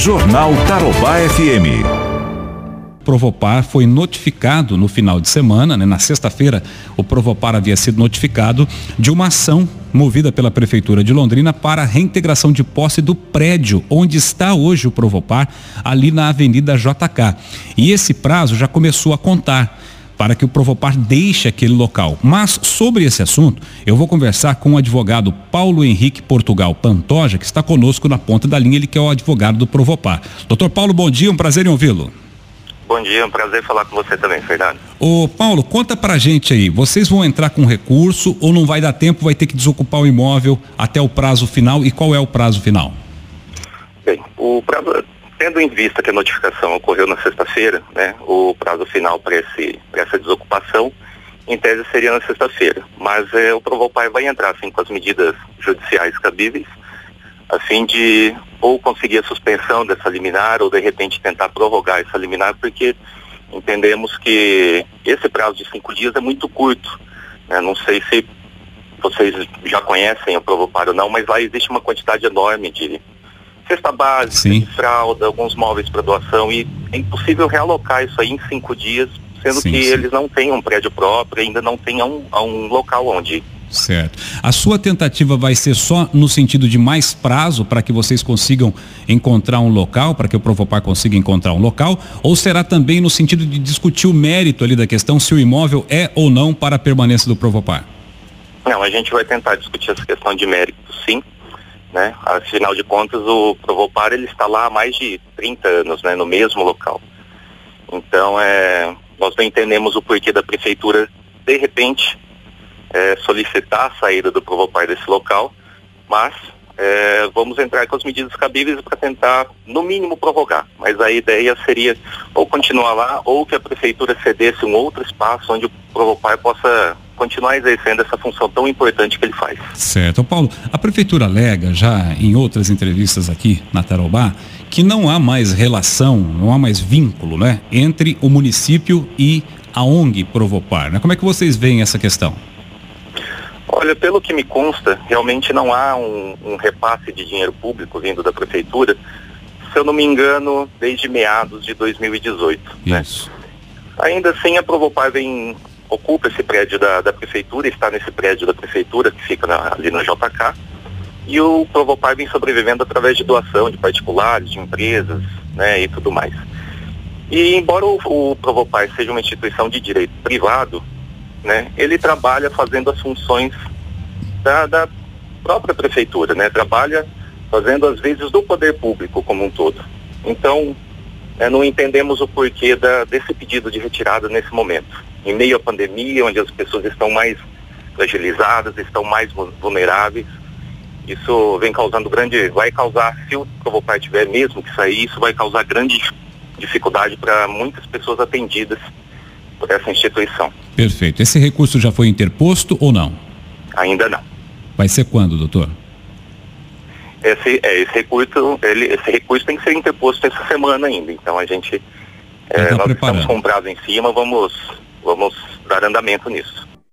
Jornal Tarobá FM. Provopar foi notificado no final de semana, né? na sexta-feira, o Provopar havia sido notificado de uma ação movida pela Prefeitura de Londrina para a reintegração de posse do prédio onde está hoje o Provopar, ali na Avenida JK. E esse prazo já começou a contar para que o Provopar deixe aquele local. Mas sobre esse assunto, eu vou conversar com o advogado Paulo Henrique Portugal Pantoja, que está conosco na ponta da linha, ele que é o advogado do Provopar. Doutor Paulo, bom dia, um prazer em ouvi-lo. Bom dia, é um prazer falar com você também, Fernando. Ô Paulo, conta pra gente aí, vocês vão entrar com recurso ou não vai dar tempo, vai ter que desocupar o imóvel até o prazo final e qual é o prazo final? Bem, o prazo, tendo em vista que a notificação ocorreu na sexta-feira, né, o prazo final para essa desocupação, em tese seria na sexta-feira. Mas é, o Provopar vai entrar assim, com as medidas judiciais cabíveis, a fim de ou conseguir a suspensão dessa liminar ou de repente tentar prorrogar essa liminar, porque entendemos que esse prazo de cinco dias é muito curto. Né? Não sei se vocês já conhecem o Provopar ou não, mas lá existe uma quantidade enorme de cesta básica, Sim. fralda, alguns móveis para doação e é impossível realocar isso aí em cinco dias, sendo sim, que sim. eles não têm um prédio próprio, ainda não têm um, um local onde Certo. A sua tentativa vai ser só no sentido de mais prazo para que vocês consigam encontrar um local, para que o Provopar consiga encontrar um local, ou será também no sentido de discutir o mérito ali da questão se o imóvel é ou não para a permanência do Provopar? Não, a gente vai tentar discutir essa questão de mérito, sim né? Afinal de contas, o Provopar ele está lá há mais de 30 anos, né? No mesmo local. Então, é, nós não entendemos o porquê da prefeitura, de repente, é, solicitar a saída do Provopar desse local, mas é, vamos entrar com as medidas cabíveis para tentar, no mínimo, prorrogar. Mas a ideia seria ou continuar lá, ou que a prefeitura cedesse um outro espaço onde o Provopar possa continuar exercendo essa função tão importante que ele faz. Certo. Paulo, a prefeitura alega, já em outras entrevistas aqui na Tarobá, que não há mais relação, não há mais vínculo, né, entre o município e a ONG Provopar. Né? Como é que vocês veem essa questão? Olha, pelo que me consta, realmente não há um, um repasse de dinheiro público vindo da prefeitura, se eu não me engano, desde meados de 2018. Né? Isso. Né? Ainda assim, a Provopar vem ocupa esse prédio da, da prefeitura, está nesse prédio da prefeitura que fica na, ali no JK. E o Provopar vem sobrevivendo através de doação de particulares, de empresas, né, e tudo mais. E embora o, o Provopar seja uma instituição de direito privado, né, ele trabalha fazendo as funções da, da própria prefeitura, né, trabalha fazendo as vezes do poder público como um todo. Então, é, não entendemos o porquê da, desse pedido de retirada nesse momento em meio à pandemia, onde as pessoas estão mais fragilizadas, estão mais vulneráveis. Isso vem causando grande, vai causar, se o provocar tiver mesmo que sair, isso vai causar grande dificuldade para muitas pessoas atendidas por essa instituição. Perfeito. Esse recurso já foi interposto ou não? Ainda não. Vai ser quando, doutor? Esse, é, esse recurso, ele, esse recurso tem que ser interposto essa semana ainda. Então a gente, é, tá nós estamos com um prazo em cima, vamos vamos dar andamento nisso.